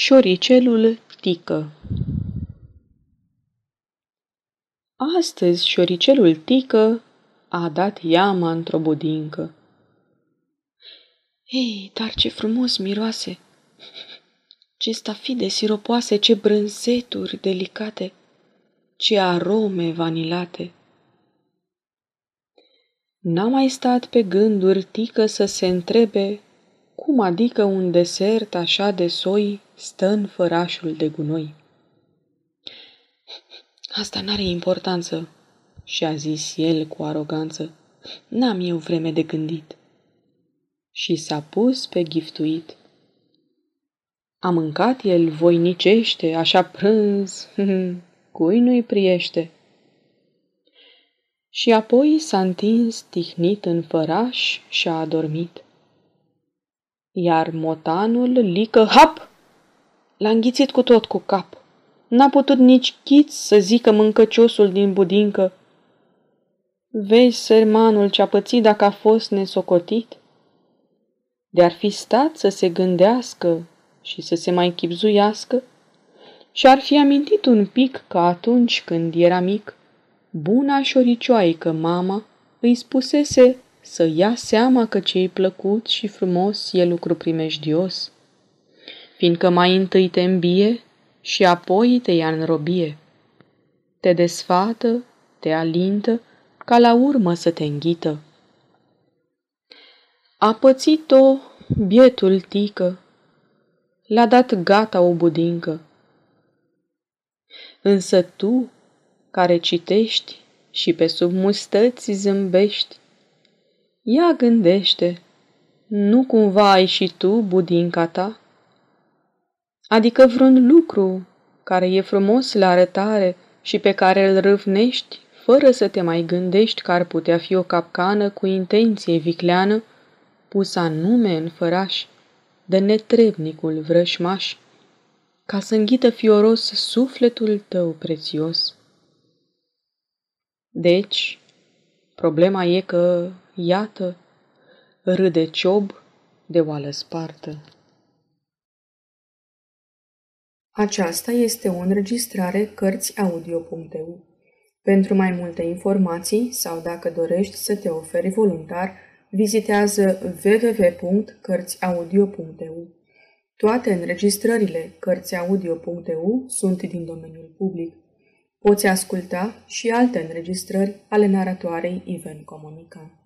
Șoricelul Tică Astăzi șoricelul Tică a dat iama într-o budincă. Ei, dar ce frumos miroase! Ce stafide siropoase, ce brânzeturi delicate, ce arome vanilate! N-a mai stat pe gânduri tică să se întrebe cum adică un desert așa de soi stă în fărașul de gunoi. Asta n-are importanță, și-a zis el cu aroganță. N-am eu vreme de gândit. Și s-a pus pe giftuit. A mâncat el voinicește, așa prânz, cui nu-i priește. Și apoi s-a întins tihnit în făraș și a adormit. Iar motanul lică hap, l-a înghițit cu tot cu cap. N-a putut nici chiț să zică mâncăciosul din budincă. Vezi, sărmanul ce-a pățit dacă a fost nesocotit? De-ar fi stat să se gândească și să se mai chipzuiască și-ar fi amintit un pic că atunci când era mic, buna șoricioaică mama îi spusese să ia seama că ce-i plăcut și frumos e lucru primejdios, fiindcă mai întâi te îmbie și apoi te ia în robie. Te desfată, te alintă, ca la urmă să te înghită. A pățit-o bietul tică, l-a dat gata o budincă. Însă tu, care citești și pe sub mustăți zâmbești, ia gândește, nu cumva ai și tu budinca ta? Adică vreun lucru care e frumos la arătare și pe care îl râvnești, fără să te mai gândești că ar putea fi o capcană cu intenție vicleană, pusă anume în făraș de netrebnicul vrășmaș, ca să înghită fioros sufletul tău prețios. Deci, problema e că, iată, râde ciob de oală spartă. Aceasta este o înregistrare Cărțiaudio.eu. Pentru mai multe informații sau dacă dorești să te oferi voluntar, vizitează www.cărțiaudio.eu. Toate înregistrările Cărțiaudio.eu sunt din domeniul public. Poți asculta și alte înregistrări ale naratoarei Iven Comunica.